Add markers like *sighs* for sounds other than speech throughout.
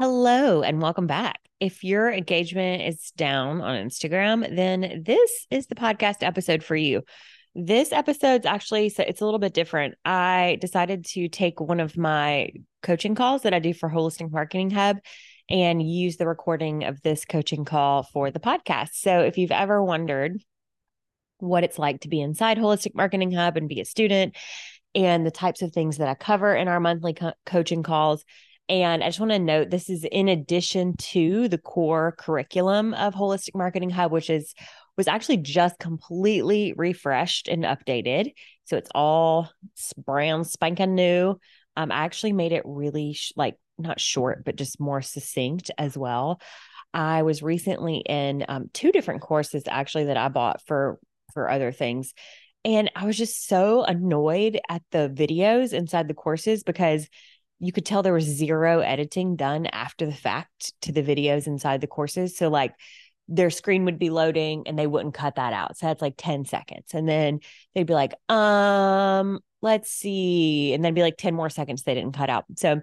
Hello and welcome back. If your engagement is down on Instagram, then this is the podcast episode for you. This episode's actually so it's a little bit different. I decided to take one of my coaching calls that I do for Holistic Marketing Hub and use the recording of this coaching call for the podcast. So if you've ever wondered what it's like to be inside Holistic Marketing Hub and be a student and the types of things that I cover in our monthly co- coaching calls, and I just want to note this is in addition to the core curriculum of Holistic Marketing Hub, which is was actually just completely refreshed and updated. So it's all brand spanking new. Um, I actually made it really sh- like not short, but just more succinct as well. I was recently in um, two different courses actually that I bought for for other things. And I was just so annoyed at the videos inside the courses because you could tell there was zero editing done after the fact to the videos inside the courses. So like their screen would be loading and they wouldn't cut that out. So that's like 10 seconds. And then they'd be like, um, let's see. And then be like 10 more seconds they didn't cut out. So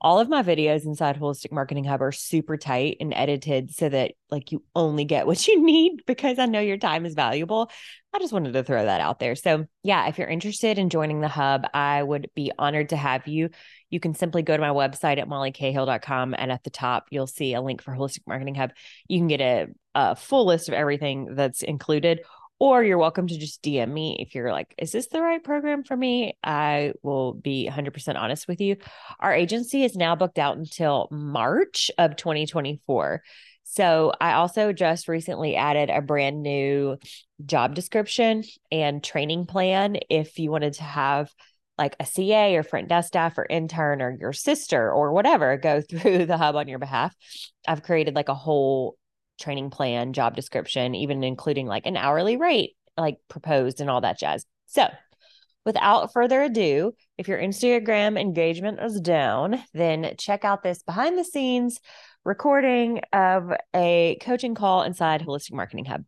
all of my videos inside Holistic Marketing Hub are super tight and edited so that like you only get what you need because I know your time is valuable. I just wanted to throw that out there. So, yeah, if you're interested in joining the hub, I would be honored to have you. You can simply go to my website at mollycahill.com and at the top you'll see a link for Holistic Marketing Hub. You can get a, a full list of everything that's included or you're welcome to just DM me if you're like, is this the right program for me? I will be 100% honest with you. Our agency is now booked out until March of 2024. So I also just recently added a brand new job description and training plan if you wanted to have like a CA or front desk staff or intern or your sister or whatever go *laughs* through the hub on your behalf. I've created like a whole training plan, job description, even including like an hourly rate, like proposed and all that jazz. So, without further ado, if your Instagram engagement is down, then check out this behind the scenes recording of a coaching call inside Holistic Marketing Hub.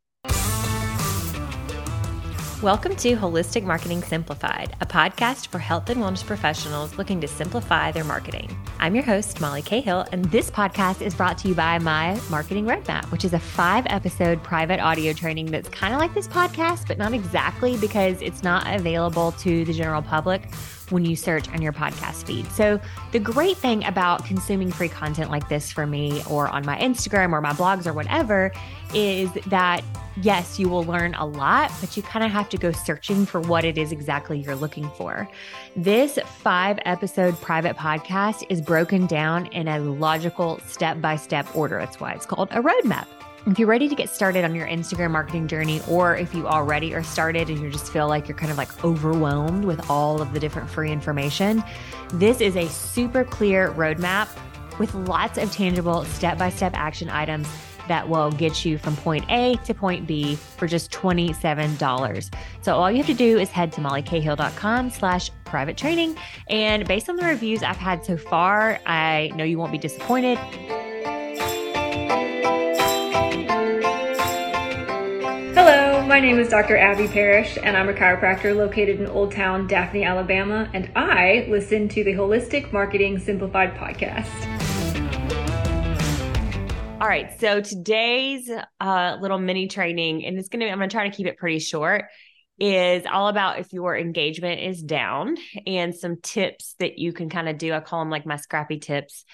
Welcome to Holistic Marketing Simplified, a podcast for health and wellness professionals looking to simplify their marketing. I'm your host, Molly Cahill, and this podcast is brought to you by my Marketing Roadmap, which is a five episode private audio training that's kind of like this podcast, but not exactly because it's not available to the general public when you search on your podcast feed. So, the great thing about consuming free content like this for me or on my Instagram or my blogs or whatever is that yes, you will learn a lot, but you kind of have to go searching for what it is exactly you're looking for. This five episode private podcast is broken down in a logical step by step order. That's why it's called a roadmap. If you're ready to get started on your Instagram marketing journey, or if you already are started and you just feel like you're kind of like overwhelmed with all of the different free information, this is a super clear roadmap with lots of tangible step by step action items that will get you from point A to point B for just $27. So all you have to do is head to mollycahill.com slash private training. And based on the reviews I've had so far, I know you won't be disappointed. My name is Dr. Abby Parrish, and I'm a chiropractor located in Old Town, Daphne, Alabama, and I listen to the Holistic Marketing Simplified podcast. All right, so today's uh, little mini training, and it's gonna be, I'm gonna try to keep it pretty short, is all about if your engagement is down and some tips that you can kind of do. I call them like my scrappy tips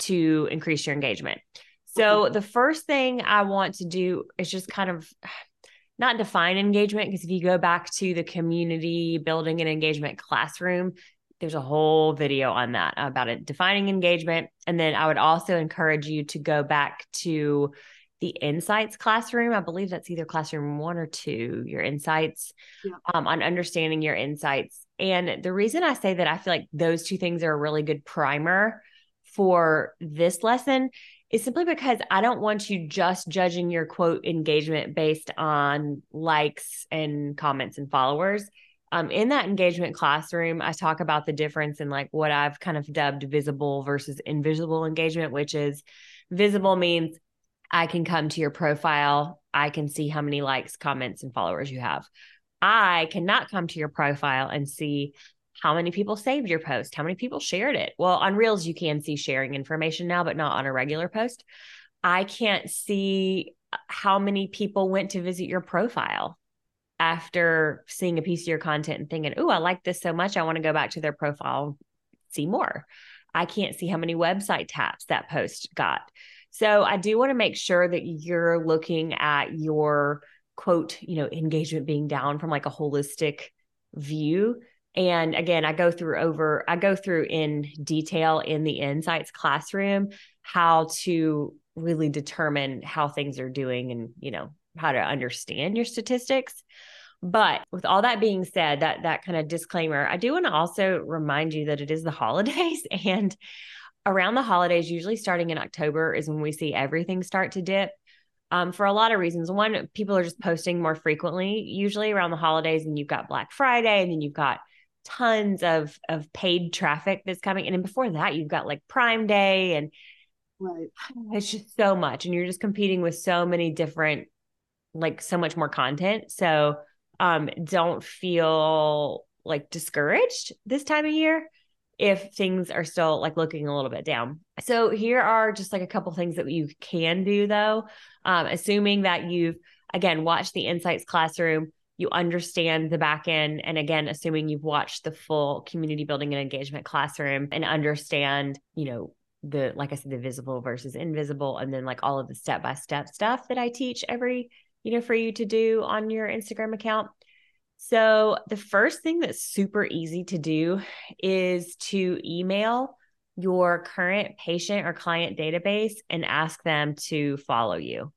to increase your engagement. So mm-hmm. the first thing I want to do is just kind of not define engagement because if you go back to the community building an engagement classroom there's a whole video on that about it defining engagement. And then i would also encourage you to go back to the insights classroom. I believe that's either classroom one or two your insights yeah. um, on understanding your insights. And the reason i say that i feel like those two things are a really good primer for this lesson is simply because I don't want you just judging your quote engagement based on likes and comments and followers. Um, in that engagement classroom, I talk about the difference in like what I've kind of dubbed visible versus invisible engagement, which is visible means I can come to your profile, I can see how many likes, comments, and followers you have. I cannot come to your profile and see how many people saved your post, how many people shared it. Well, on Reels, you can see sharing information now, but not on a regular post. I can't see uh, how many people went to visit your profile after seeing a piece of your content and thinking, oh, I like this so much. I want to go back to their profile, see more. I can't see how many website taps that post got. So I do want to make sure that you're looking at your quote, you know, engagement being down from like a holistic view. And again, I go through over, I go through in detail in the insights classroom how to really determine how things are doing and, you know, how to understand your statistics. But with all that being said, that that kind of disclaimer, I do want to also remind you that it is the *laughs* holidays and around the holidays, usually starting in October is when we see everything start to dip. Um, for a lot of reasons. One, people are just posting more frequently, usually around the holidays, and you've got Black Friday, and then you've got tons of of paid traffic that's coming. And then before that, you've got like Prime Day and Right. *sighs* It's just so much. And you're just competing with so many different, like so much more content. So um don't feel like discouraged this time of year if things are still like looking a little bit down. So here are just like a couple things that you can do though. Um, assuming that you've again watched the insights classroom, you understand the back end, and again, assuming you've watched the full community building and engagement classroom and understand, you know, the like I said, the visible versus invisible, and then like all of the step by step stuff that I teach every, you know, for you to do on your Instagram account. So, the first thing that's super easy to do is to email your current patient or client database and ask them to follow you.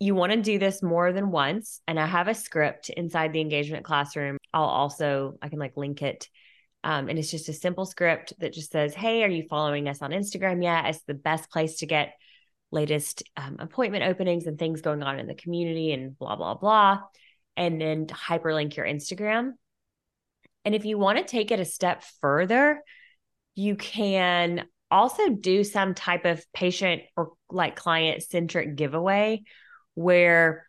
You want to do this more than once. And I have a script inside the engagement classroom. I'll also, I can like link it um, and it's just a simple script that just says, Hey, are you following us on Instagram yet? It's the best place to get latest um, appointment openings and things going on in the community and blah, blah, blah. And then hyperlink your Instagram. And if you want to take it a step further, you can also do some type of patient or like client centric giveaway where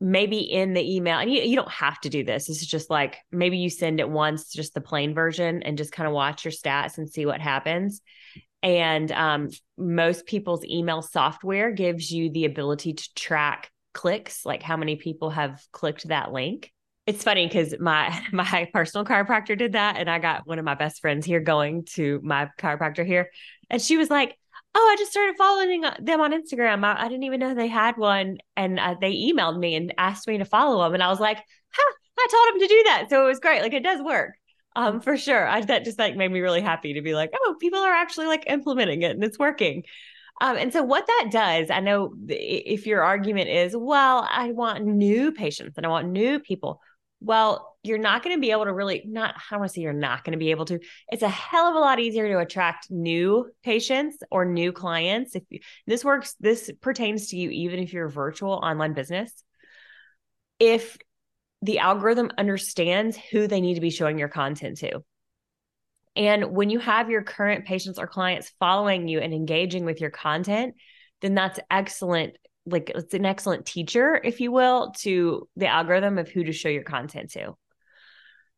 maybe in the email and you, you don't have to do this. This is just like maybe you send it once just the plain version and just kind of watch your stats and see what happens. And um, most people's email software gives you the ability to track clicks like how many people have clicked that link. It's funny because my *laughs* my personal chiropractor did that and i got one of my best friends here going to my chiropractor here and she was like oh, I just started following them on Instagram. I, I didn't even know they had one. And uh, they emailed me and asked me to follow them. And I was like, huh, I told them to do that. So it was great. Like it does work. Um, for sure. I, that just like made me really happy to be like, oh, people are actually like implementing it and it's working. Um, and so what that does, I know if your argument is, well, I want new patients and I want new people. Well, you're not going to be able to really not I don't want to say you're not going to be able to. It's a hell of a lot easier to attract new patients or new clients. If you, this works, this pertains to you even if you're a virtual online business. If the algorithm understands who they need to be showing your content to. And when you have your current patients or clients following you and engaging with your content, then that's excellent like it's an excellent teacher if you will to the algorithm of who to show your content to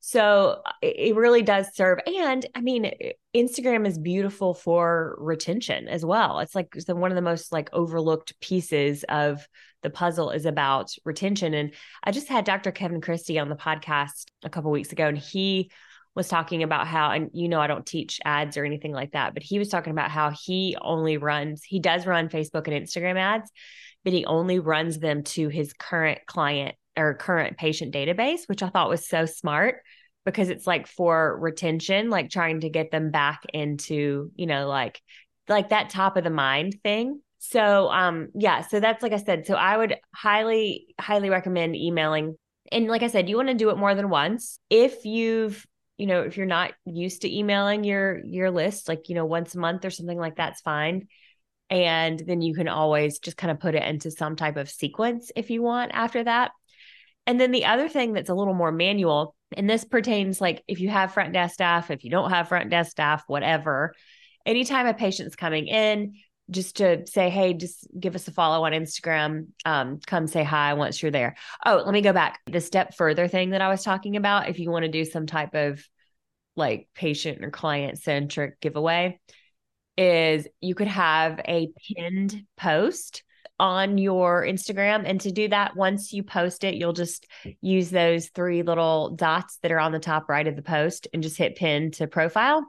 so it really does serve. And I mean, Instagram is beautiful for retention as well. It's like the, one of the most like overlooked pieces of the puzzle is about retention. And I just had Dr. Kevin Christie on the podcast a couple weeks ago, and he was talking about how, and you know, I don't teach ads or anything like that, but he was talking about how he only runs, he does run Facebook and Instagram ads, but he only runs them to his current client or current patient database, which I thought was so smart because it's like for retention, like trying to get them back into, you know, like like that top of the mind thing. So um yeah, so that's like I said, so I would highly highly recommend emailing. And like I said, you want to do it more than once. If you've you know, if you're not used to emailing your your list like, you know, once a month or something like that's fine and then you can always just kind of put it into some type of sequence if you want after that. And then the other thing that's a little more manual, and this pertains like if you have front desk staff, if you don't have front desk staff, whatever, anytime a patient's coming in, just to say, hey, just give us a follow on Instagram. Um, come say hi once you're there. Oh, let me go back. The step further thing that I was talking about, if you want to do some type of like patient or client centric giveaway, is you could have a pinned post on your Instagram. And to do that, once you post it, you'll just use those three little dots that are on the top right of the post and just hit pin to profile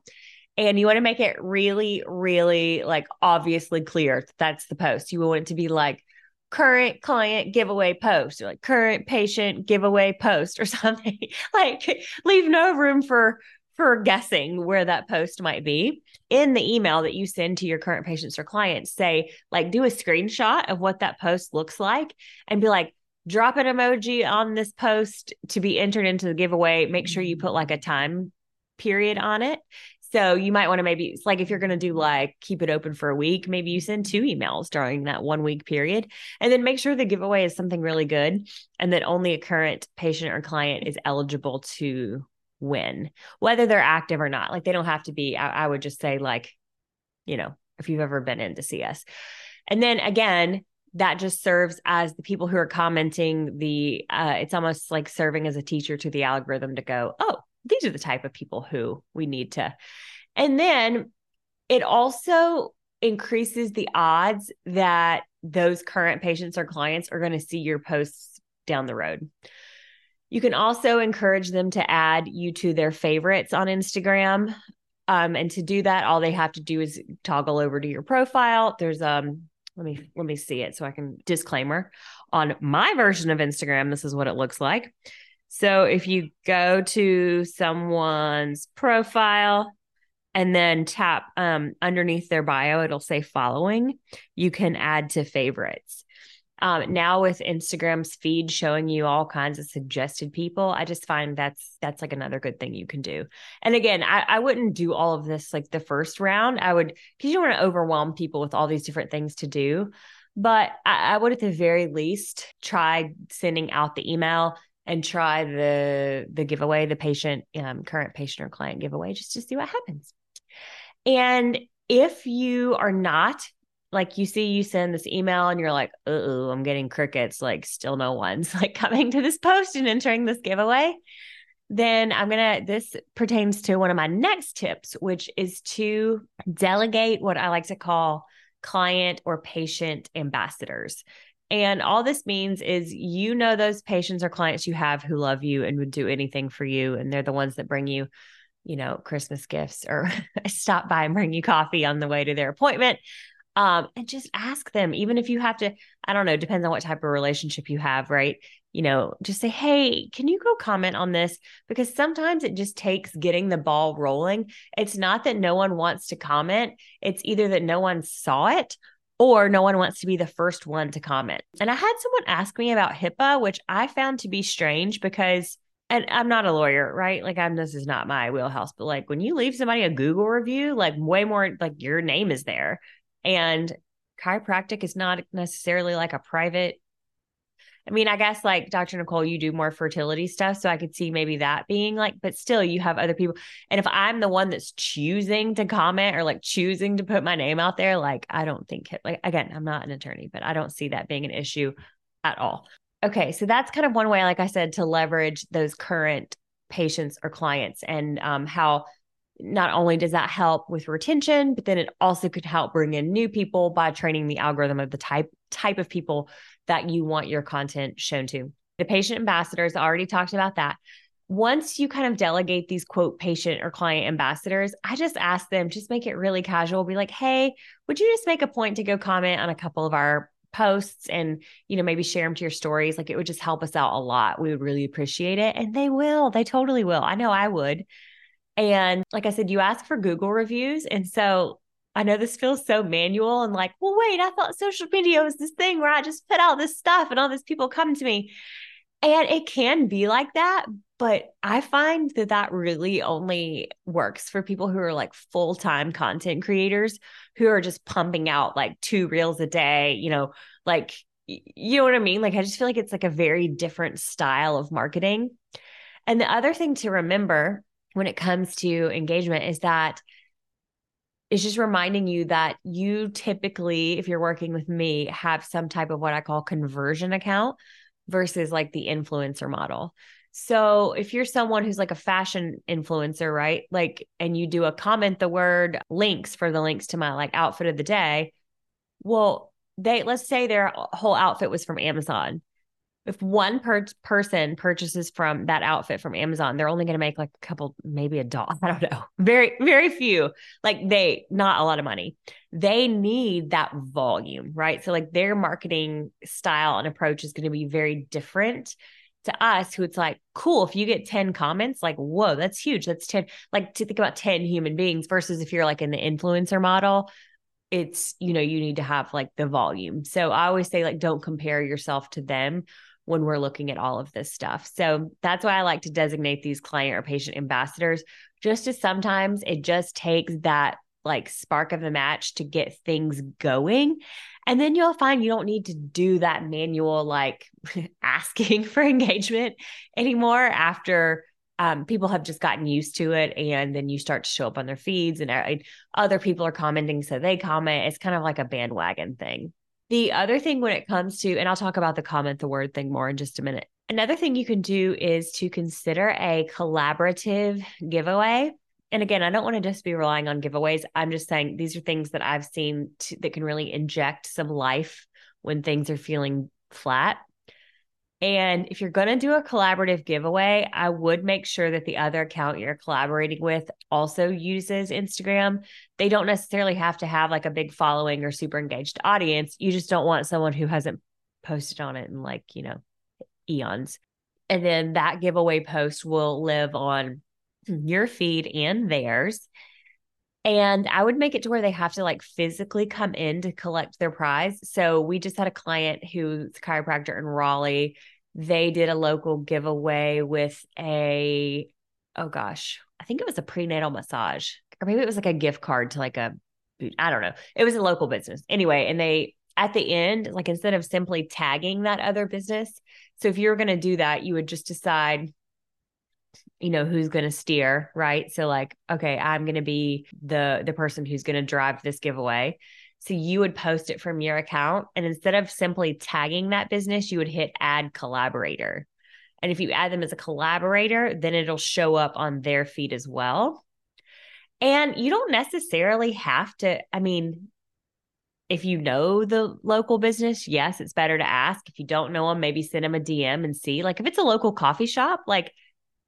and you want to make it really, really like obviously clear that that's the post. You want it to be like current client giveaway post or like current patient giveaway post or *laughs* something. like leave no room for for guessing where that post might be. In the email that you send to your current patients or clients, say like do a screenshot of what that post looks like and be like drop an emoji on this post to be entered into the giveaway. Make sure you put like a time period on it so you might want to maybe it's like if you're going to do like keep it open for a week, maybe you send two emails during that one week period and then make sure the giveaway is something really good and that only a current patient or client is eligible to win, whether they're active or not. Like they don't have to be, I, I would just say like, you know, if you've ever been in to see us. And then again, that just serves as the people who are commenting the uh, it's almost like serving as a teacher to the algorithm to go oh these are the type of people who we need to. And then it also increases the odds that those current patients or clients are going to see your posts down the road. You can also encourage them to add you to their favorites on Instagram. Um, and to do that, all they have to do is toggle over to your profile. There's um let me let me see it so I can disclaimer on my version of Instagram. This is what it looks like. So if you go to someone's profile and then tap um, underneath their bio, it'll say following. You can add to favorites. Um, now with Instagram's feed showing you all kinds of suggested people, I just find that's that's like another good thing you can do. And again, I, I wouldn't do all of this like the first round. I would because you don't want to overwhelm people with all these different things to do. But I, I would at the very least try sending out the email and try the the giveaway, the patient um, current patient or client giveaway, just to see what happens. And if you are not like you see you send this email and you're like, oh, I'm getting crickets, like still no one's *laughs* like coming to this post and entering this giveaway. Then I'm gonna this pertains to one of my next tips, which is to delegate what I like to call client or patient ambassadors. And all this means is you know those patients or clients you have who love you and would do anything for you. And they're the ones that bring you, you know, Christmas gifts or *laughs* stop by and bring you coffee on the way to their appointment. Um, and just ask them, even if you have to, I don't know, depends on what type of relationship you have, right? You know, just say, hey, can you go comment on this? Because sometimes it just takes getting the ball rolling. It's not that no one wants to comment, it's either that no one saw it or no one wants to be the first one to comment. And I had someone ask me about HIPAA, which I found to be strange because and I'm not a lawyer, right? Like I'm this is not my wheelhouse, but like when you leave somebody a Google review, like way more like your name is there. And chiropractic is not necessarily like a private I mean, I guess like Dr. Nicole, you do more fertility stuff. So I could see maybe that being like, but still, you have other people. And if I'm the one that's choosing to comment or like choosing to put my name out there, like, I don't think, like, again, I'm not an attorney, but I don't see that being an issue at all. Okay. So that's kind of one way, like I said, to leverage those current patients or clients and um, how not only does that help with retention, but then it also could help bring in new people by training the algorithm of the type type of people that you want your content shown to. The patient ambassadors already talked about that. Once you kind of delegate these quote patient or client ambassadors, I just ask them, just make it really casual. Be like, hey, would you just make a point to go comment on a couple of our posts and you know maybe share them to your stories like it would just help us out a lot we would really appreciate it and they will they totally will i know i would and like I said, you ask for Google reviews. And so I know this feels so manual and like, well, wait, I thought social media was this thing where I just put out this stuff and all these people come to me. And it can be like that. But I find that that really only works for people who are like full time content creators who are just pumping out like two reels a day, you know, like, you know what I mean? Like, I just feel like it's like a very different style of marketing. And the other thing to remember when it comes to engagement is that it's just reminding you that you typically, if you're working with me, have some type of what I call conversion account versus like the influencer model. So if you're someone who's like a fashion influencer, right? Like, and you do a comment the word links for the links to my like outfit of the day. Well, they, let's say their whole outfit was from Amazon if one per- person purchases from that outfit from Amazon, they're only going to make like a couple, maybe a dollar. *laughs* I don't know. Very, very few. Like they, not a lot of money. They need that volume, right? So, like their marketing style and approach is going to be very different to us who it's like, cool, if you get 10 comments, like, whoa, that's huge. That's 10, like to think about 10 human beings versus if you're like in the influencer model, it's, you know, you need to have like the volume. So I always say, like, don't compare yourself to them when we're looking at all of this stuff. So that's why I like to designate these client or patient ambassadors, just as sometimes it just takes that like spark of the match to get things going. And then you'll find you don't need to do that manual like *laughs* asking for engagement anymore after um, people have just gotten used to it and then you start to show up on their feeds and, and other people are commenting so they comment it's kind of like a bandwagon thing the other thing when it comes to, and I'll talk about the comment the word thing more in just a minute. Another thing you can do is to consider a collaborative giveaway. And again, I don't want to just be relying on giveaways. I'm just saying these are things that I've seen to, that can really inject some life when things are feeling flat. And if you're going to do a collaborative giveaway, I would make sure that the other account you're collaborating with also uses Instagram. They don't necessarily have to have like a big following or super engaged audience. You just don't want someone who hasn't posted on it in like, you know, eons. And then that giveaway post will live on your feed and theirs. And I would make it to where they have to like physically come in to collect their prize. So we just had a client who's a chiropractor in Raleigh. They did a local giveaway with a, oh gosh, I think it was a prenatal massage, or maybe it was like a gift card to like a, I don't know. It was a local business. Anyway, and they, at the end, like instead of simply tagging that other business, so if you were going to do that, you would just decide you know who's going to steer right? So like okay i'm going to be the the person who's going to drive this giveaway. So you would post it from your account and instead of simply tagging that business you would hit add collaborator. And if you add them as a collaborator then it'll show up on their feed as well. And you don't necessarily have to i mean if you know the local business yes it's better to ask. If you don't know them maybe send them a dm and see. Like if it's a local coffee shop like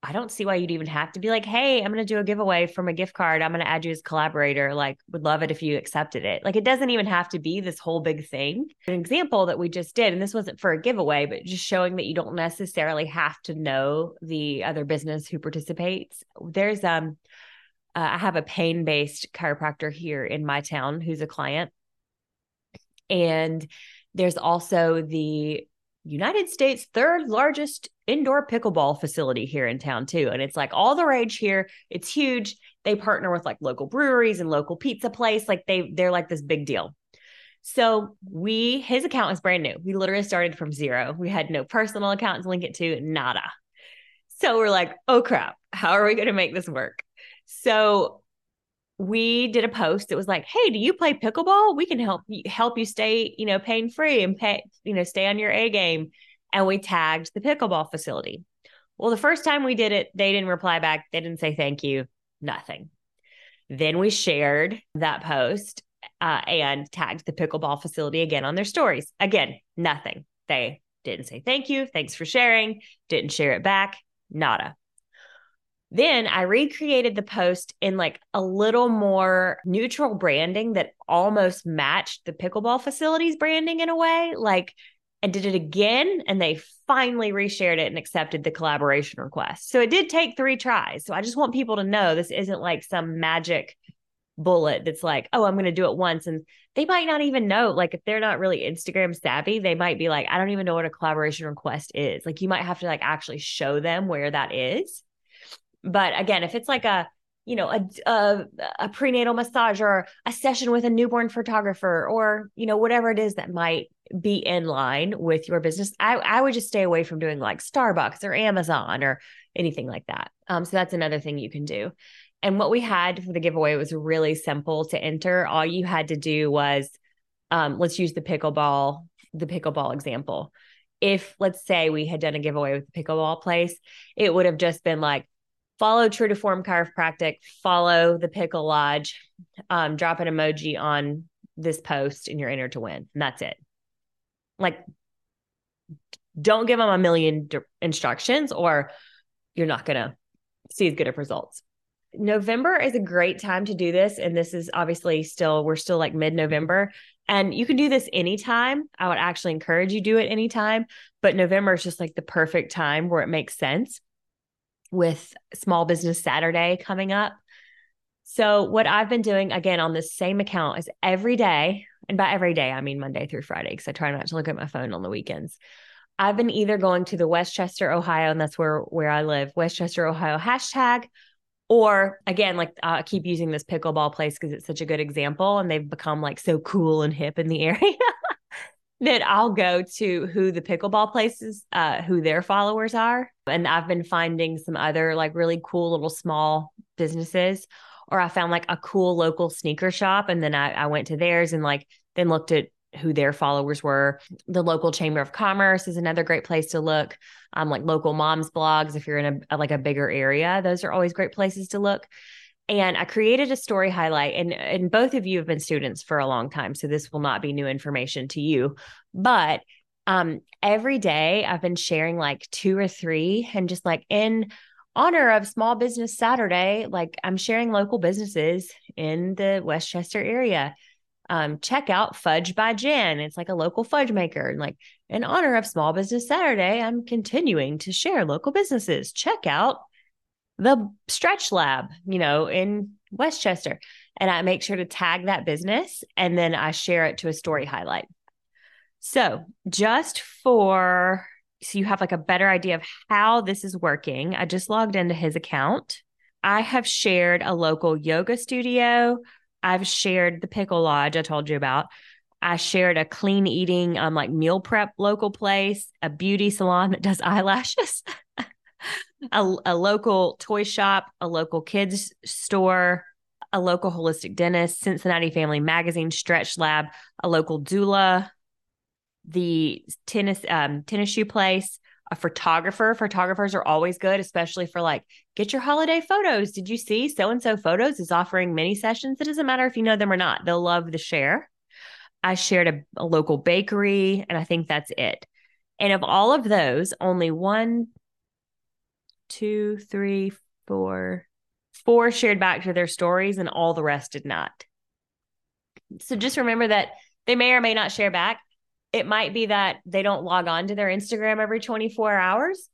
I don't see why you'd even have to be like, hey, I'm going to do a giveaway from a gift card. I'm going to add you as collaborator. Like, would love it if you accepted it. Like, it doesn't even have to be this whole big thing. An example that we just did, and this wasn't for a giveaway, but just showing that you don't necessarily have to know the other business who participates. There's, um, uh, I have a pain based chiropractor here in my town who's a client. And there's also the United States' third largest indoor pickleball facility here in town, too. And it's like all the rage here. It's huge. They partner with like local breweries and local pizza place. Like they they're like this big deal. So we his account was brand new. We literally started from zero. We had no personal account to link it to, nada. So we're like, oh crap, how are we going to make this work? So we did a post It was like, "Hey, do you play pickleball? We can help you help you stay, you know, pain free and pay, you know, stay on your A game." And we tagged the pickleball facility. Well, the first time we did it, they didn't reply back. They didn't say thank you, nothing. Then we shared that post uh, and tagged the pickleball facility again on their stories. Again, nothing. They didn't say thank you, thanks for sharing, didn't share it back, nada. Then I recreated the post in like a little more neutral branding that almost matched the pickleball facilities branding in a way, like, and did it again. And they finally reshared it and accepted the collaboration request. So it did take three tries. So I just want people to know this isn't like some magic bullet that's like, oh, I'm going to do it once. And they might not even know. Like, if they're not really Instagram savvy, they might be like, I don't even know what a collaboration request is. Like, you might have to like actually show them where that is. But again, if it's like a you know a, a, a prenatal massage or a session with a newborn photographer or you know whatever it is that might be in line with your business i i would just stay away from doing like starbucks or amazon or anything like that um so that's another thing you can do And what we had for the giveaway was really simple to enter. All you had to do was um, let's use the pickleball, the pickleball example. If let's say we had done a giveaway with the pickleball place, it would have just been like follow True to Form Chiropractic, follow the Pickle Lodge, um, drop an emoji on this post, and you're entered to win. And that's it. Like, don't give them a million d- instructions, or you're not gonna see as good of results. November is a great time to do this. And this is obviously still, we're still like mid November. And you can do this anytime. I would actually encourage you do it anytime. But November is just like the perfect time where it makes sense with Small Business Saturday coming up. So, what I've been doing again on this same account is every day, and by every day, I mean Monday through Friday, because I try not to look at my phone on the weekends. I've been either going to the West Chester, Ohio, and that's where where I live, West Chester, Ohio hashtag, or again, like uh, I keep using this pickleball place because it's such a good example, and they've become like so cool and hip in the *laughs* area that I'll go to who the pickleball places, uh, who their followers are, and I've been finding some other like really cool little small businesses, or I found like a cool local sneaker shop, and then I, I went to theirs and like then looked at who their followers were. The local chamber of commerce is another great place to look. Um, like local moms blogs, if you're in a, like a bigger area, those are always great places to look. And I created a story highlight, and and both of you have been students for a long time, so this will not be new information to you. But um, every day I've been sharing like two or three, and just like in honor of Small Business Saturday, like I'm sharing local businesses in the West Chester area um, check out Fudge by Jen. It's like a local fudge maker. And like in honor of Small Business Saturday, I'm continuing to share local businesses. Check out the Stretch Lab, you know, in West Chester. And I make sure to tag that business and then I share it to a story highlight. So, just for so you have like a better idea of how this is working, I just logged into his account. I have shared a local yoga studio, I've shared the Pickle Lodge I told you about. I shared a clean eating, um, like meal prep local place, a beauty salon that does *laughs* eyelashes, a, a local toy shop, a local kids store, a local holistic dentist, Cincinnati Family Magazine, Stretch Lab, a local doula, the tennis um, tennis shoe place, a photographer. Photographers are always good, especially for like, get your holiday photos. Did you see so and so photos is offering mini sessions? It doesn't matter if you know them or not, they'll love the share. I shared a, a local bakery, and I think that's it. And of all of those, only one, two, three, four, four shared back to their stories, and all the rest did not. So just remember that they may or may not share back it might be that they don't log on to their Instagram every 24 hours.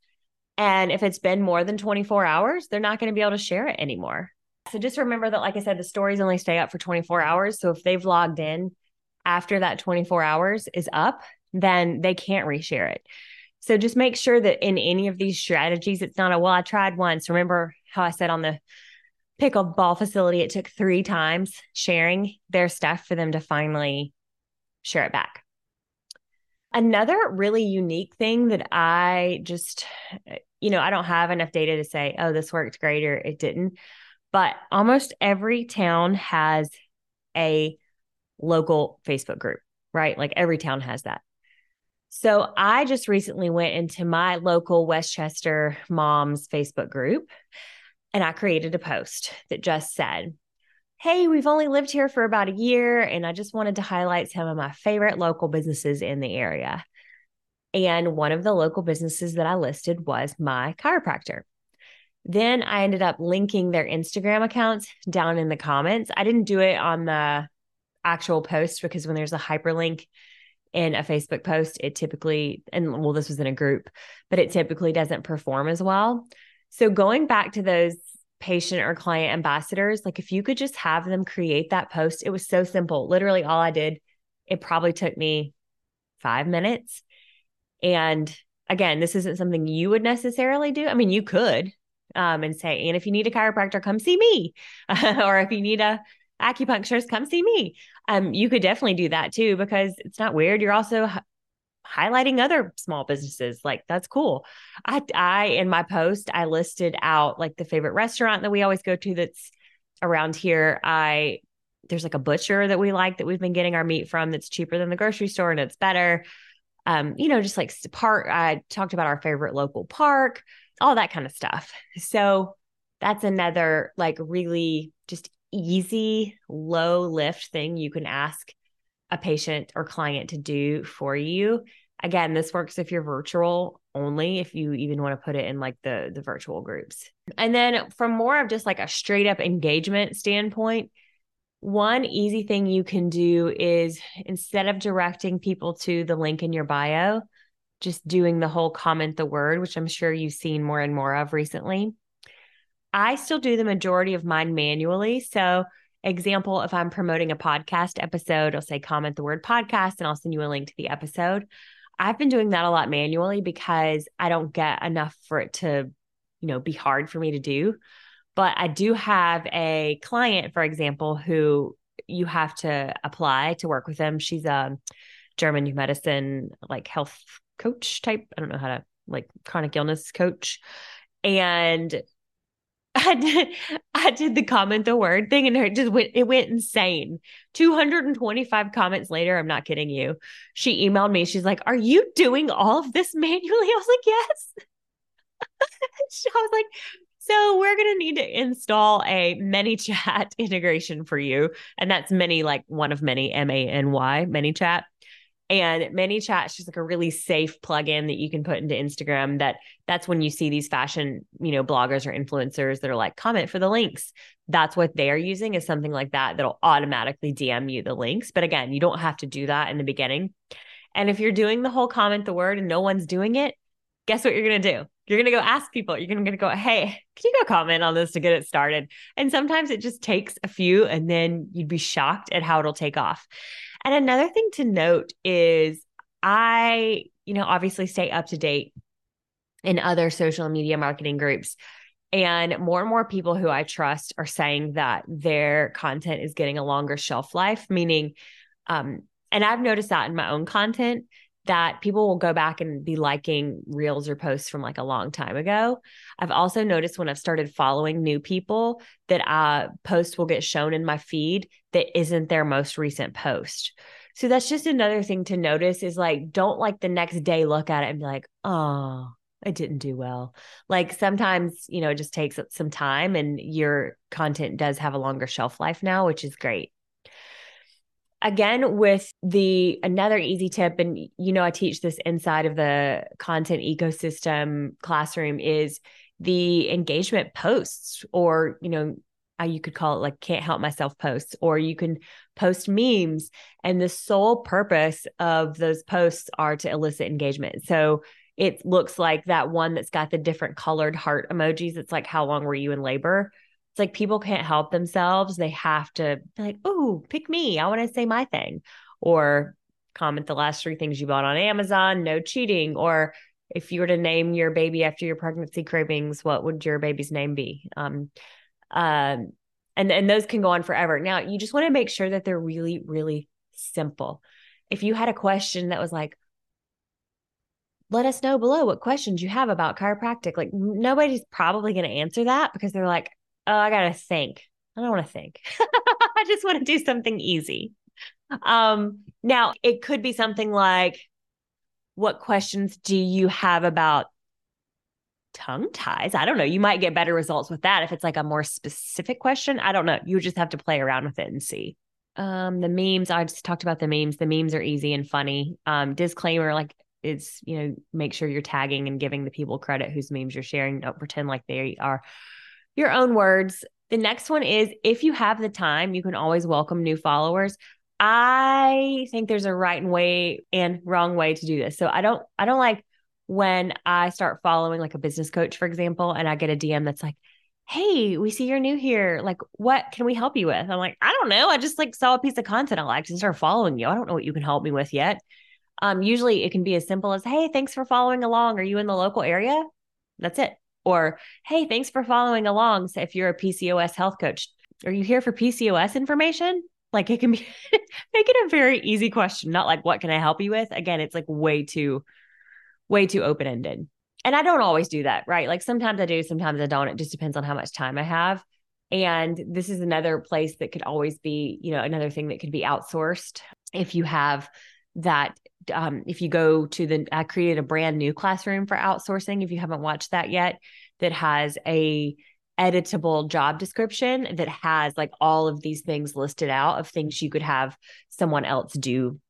And if it's been more than 24 hours, they're not going to be able to share it anymore. So just remember that, like I said, the stories only stay up for 24 hours. So if they've logged in after that 24 hours is up, then they can't reshare it. So just make sure that in any of these strategies, it's not a, well, I tried once. Remember how I said on the pickleball facility, it took three times sharing their stuff for them to finally share it back. Another really unique thing that I just, you know, I don't have enough data to say, oh, this worked great or it didn't. But almost every town has a local Facebook group, right? Like every town has that. So I just recently went into my local West Chester moms Facebook group and I created a post that just said, Hey, we've only lived here for about a year, and I just wanted to highlight some of my favorite local businesses in the area. And one of the local businesses that I listed was my chiropractor. Then I ended up linking their Instagram accounts down in the comments. I didn't do it on the actual post because when there's a hyperlink in a Facebook post, it typically, and well, this was in a group, but it typically doesn't perform as well. So going back to those patient or client ambassadors, like if you could just have them create that post, it was so simple. Literally, all I did, it probably took me five minutes. And again, this isn't something you would necessarily do. I mean, you could um, and say, and if you need a chiropractor, come see me. *laughs* or if you need a acupuncturist, come see me. Um, you could definitely do that too because it's not weird. You're also highlighting other small businesses. Like that's cool. I I in my post I listed out like the favorite restaurant that we always go to that's around here, I there's like a butcher that we like that we've been getting our meat from that's cheaper than the grocery store and it's better. Um, you know, just like park. I talked about our favorite local park, all that kind of stuff. So that's another like really just easy, low lift thing you can ask a patient or client to do for you. Again, this works if you're virtual only, if you even want to put it in like the the virtual groups. And then from more of just like a straight up engagement standpoint, one easy thing you can do is instead of directing people to the link in your bio, just doing the whole comment the word, which I'm sure you've seen more and more of recently. I still do the majority of mine manually. So, example, if I'm promoting a podcast episode, I'll say comment the word podcast and I'll send you a link to the episode. I've been doing that a lot manually because I don't get enough for it to, you know, be hard for me to do. But I do have a client, for example, who you have to apply to work with them. She's a German medicine, like health coach type. I don't know how to like chronic illness coach. And I did I did the comment the word thing and it just went it went insane. 225 comments later, I'm not kidding you. She emailed me. She's like, "Are you doing all of this *laughs* manually?" I was like, "Yes." *laughs* I was like, "So, we're going to need to install a ManyChat *laughs* integration for you." And that's many like one of many M A N Y, ManyChat. And ManyChat is just like a really safe plugin that you can put into Instagram. That that's when you see these fashion, you know, bloggers or influencers that are like, comment for the links. That's what they are using is something like that that'll automatically DM you the links. But again, you don't have to do that in the beginning. And if you're doing the whole comment the word and no one's doing it, guess what you're gonna do? You're gonna go ask people. You're gonna go, hey, can you go comment on this to get it started? And sometimes it just takes a few, and then you'd be shocked at how it'll take off. And another thing to note is I, you know, obviously stay up to date in other social media marketing groups. And more and more people who I trust are saying that their content is getting a longer shelf life, meaning, um, and I've noticed that in my own content that people will go back and be liking reels or posts from like a long time ago. I've also noticed when I've started following new people that uh posts will get shown in my feed that isn't their most recent post. So that's just another thing to notice is like don't like the next day look at it and be like, "Oh, I didn't do well." Like sometimes, you know, it just takes some time and your content does have a longer shelf life now, which is great again with the another easy tip and you know i teach this inside of the content ecosystem classroom is the engagement posts or you know you could call it like can't help myself posts or you can post memes and the sole purpose of those posts are to elicit engagement. So it looks like that one that's got the different colored heart emojis it's like how long were you in labor it's like people can't help themselves. They have to be like, oh, pick me. I want to say my thing. Or comment the last three things you bought on Amazon, no cheating. Or if you were to name your baby after your pregnancy cravings, what would your baby's name be? Um, um, and, and those can go on forever. Now, you just want to make sure that they're really, really simple. If you had a question that was like, let us know below what questions you have about chiropractic. Like nobody's probably going to answer that because they're like, oh, I gotta think. I don't want to think. *laughs* I just want to do something easy. Um, now it could be something like, what questions do you have about tongue ties? I don't know. You might get better results with that if it's like a more specific question. I don't know. You just have to play around with it and see. Um, the memes, I just talked about the memes. The memes are easy and funny. Um, disclaimer, like it's, you know, make sure you're tagging and giving the people credit whose memes you're sharing. Don't pretend like they are your own words. The next one is if you have the time, you can always welcome new followers. I think there's a right and way and wrong way to do this. So I don't I don't like when I start following like a business coach, for example, and I get a DM that's like, Hey, we see you're new here. Like, what can we help you with? I'm like, I don't know. I just like saw a piece of content I liked and started following you. I don't know what you can help me with yet. Um, usually it can be as simple as, Hey, thanks for following along. Are you in the local area? That's it. Or, hey, thanks for following along. So if you're a PCOS health coach, are you here for PCOS information? Like it can be *laughs* make it a very easy question, not like what can I help you with? Again, it's like way too, way too open-ended. And I don't always do that, right? Like sometimes I do, sometimes I don't. It just depends on how much time I have. And this is another place that could always be, you know, another thing that could be outsourced if you have that um, if you go to the i created a brand new classroom for outsourcing if you haven't watched that yet that has a editable job description that has like all of these things listed out of things you could have someone else do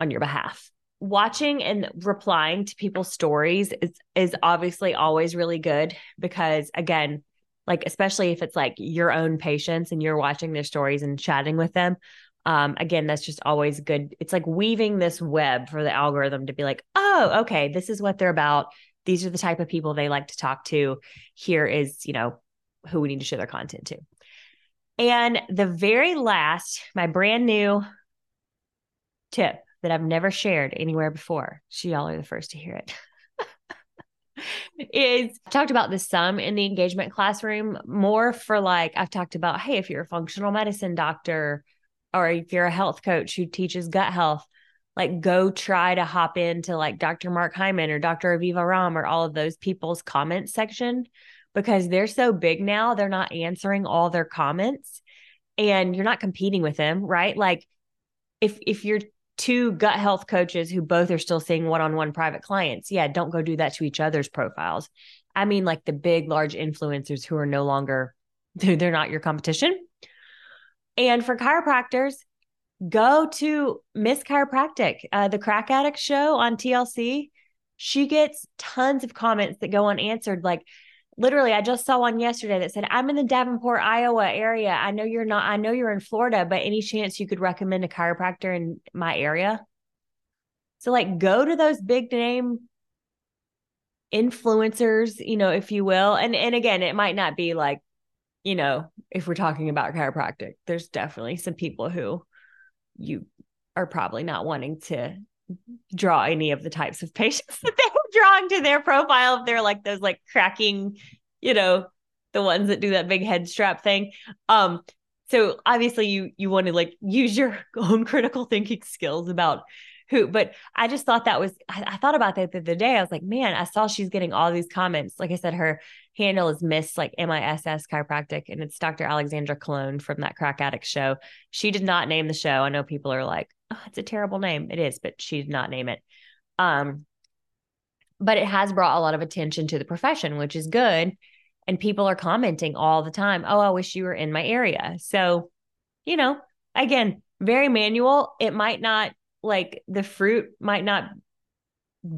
on your behalf. Watching and replying to people's stories is is obviously always really good because again like especially if it's like your own patients and you're watching their stories and chatting with them um again that's just always good it's like weaving this web for the algorithm to be like oh okay this is what they're about these are the type of people they like to talk to here is you know who we need to show their content to and the very last my brand new tip that I've never shared anywhere before. So y'all are the first to hear it. *laughs* is I've talked about the sum in the engagement classroom more for like I've talked about, hey, if you're a functional medicine doctor or if you're a health coach who teaches gut health, like go try to hop into like Dr. Mark Hyman or Dr. Aviva Romm or all of those people's comment section because they're so big now, they're not answering all their comments and you're not competing with them, right? Like if if you're two gut health coaches who both are still seeing one-on-one private clients yeah don't go do that to each other's profiles i mean like the big large influencers who are no longer *laughs* they're not your competition and for chiropractors go to miss chiropractic uh, the crack addict show on tlc she gets tons of comments that go unanswered. Like literally i just saw one yesterday that said i'm in the davenport iowa area. I know you're not i know you're in florida but any chance you could recommend a chiropractor in my area? So like go to those big name influencers you know if you will. And and again it might not be like you know if we're talking about chiropractic there's definitely some people who you are probably not wanting to draw any of the types of *laughs* patients that they were drawing to their profile if they're like those like cracking, you know, the ones that do that big head strap thing. Um, so obviously you you want to like use your *laughs* own critical thinking skills about who, but I just thought that was I, I thought about that the other day. I was like, man, I saw she's getting all these comments. Like I said, her handle is Miss like M-I-S-S chiropractic, and it's Dr. Alexandra Cologne from that crack addict show. She did not name the show. I know people are like, oh, it's a terrible name. It is, but she did not name it. Um, but it has brought a lot of attention to the profession, which is good. And people are commenting all the time. Oh, I wish you were in my area. So, you know, again, very manual. It might not like the fruit might not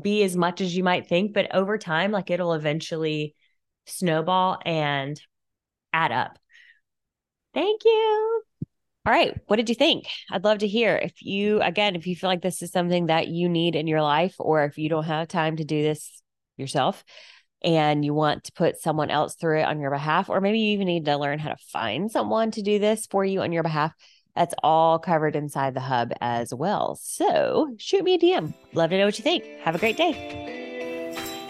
be as much as you might think, but over time, like it'll eventually snowball and add up. Thank you. All right. What did you think? I'd love to hear. If you, again, if you feel like this is something that you need in your life, or if you don't have time to do this yourself and you want to put someone else through it on your behalf, or maybe you even need to learn how to find someone to do this for you on your behalf, that's all covered inside the hub as well. So shoot me a DM. Love to know what you think. Have a great day.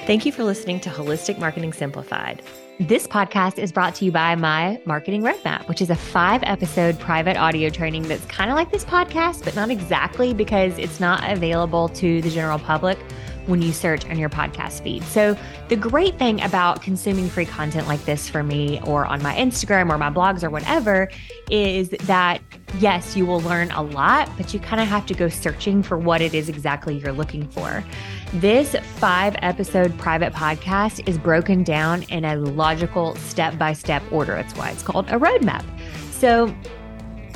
Thank you for listening to Holistic Marketing Simplified. This podcast is brought to you by my marketing roadmap, which is a five episode private audio training that's kind of like this podcast, but not exactly because it's not available to the general public when you search on your podcast feed. So, the great thing about consuming free content like this for me or on my Instagram or my blogs or whatever is that yes, you will learn a lot, but you kind of have to go searching for what it is exactly you're looking for. This five episode private podcast is broken down in a logical step by step order. That's why it's called a roadmap. So,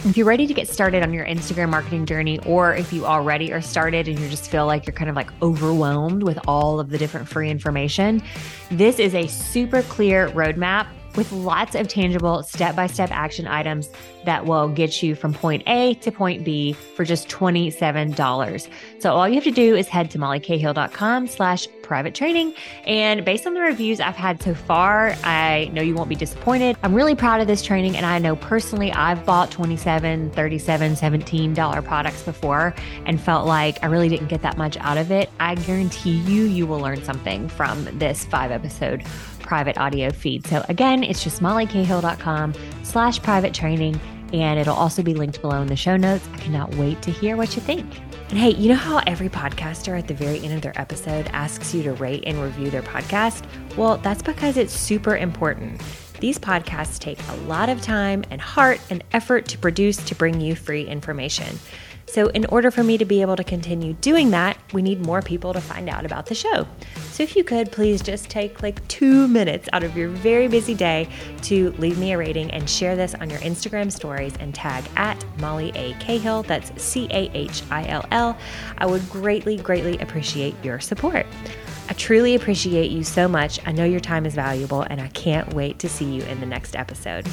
if you're ready to get started on your Instagram marketing journey, or if you already are started and you just feel like you're kind of like overwhelmed with all of the different free information, this is a super clear roadmap with lots of tangible step by step action items that will get you from point A to point B for just $27. So all you have to do is head to mollycahill.com slash private training. And based on the reviews I've had so far, I know you won't be disappointed. I'm really proud of this training. And I know personally I've bought 27, 37, $17 products before and felt like I really didn't get that much out of it. I guarantee you, you will learn something from this five episode private audio feed. So again, it's just mollycahill.com slash private training. And it'll also be linked below in the show notes. I cannot wait to hear what you think. And hey, you know how every podcaster at the very end of their episode asks you to rate and review their podcast? Well, that's because it's super important. These podcasts take a lot of time and heart and effort to produce to bring you free information. So, in order for me to be able to continue doing that, we need more people to find out about the show. So, if you could please just take like two minutes out of your very busy day to leave me a rating and share this on your Instagram stories and tag at Molly A. Cahill, that's C A H I L L, I would greatly, greatly appreciate your support. I truly appreciate you so much. I know your time is valuable, and I can't wait to see you in the next episode.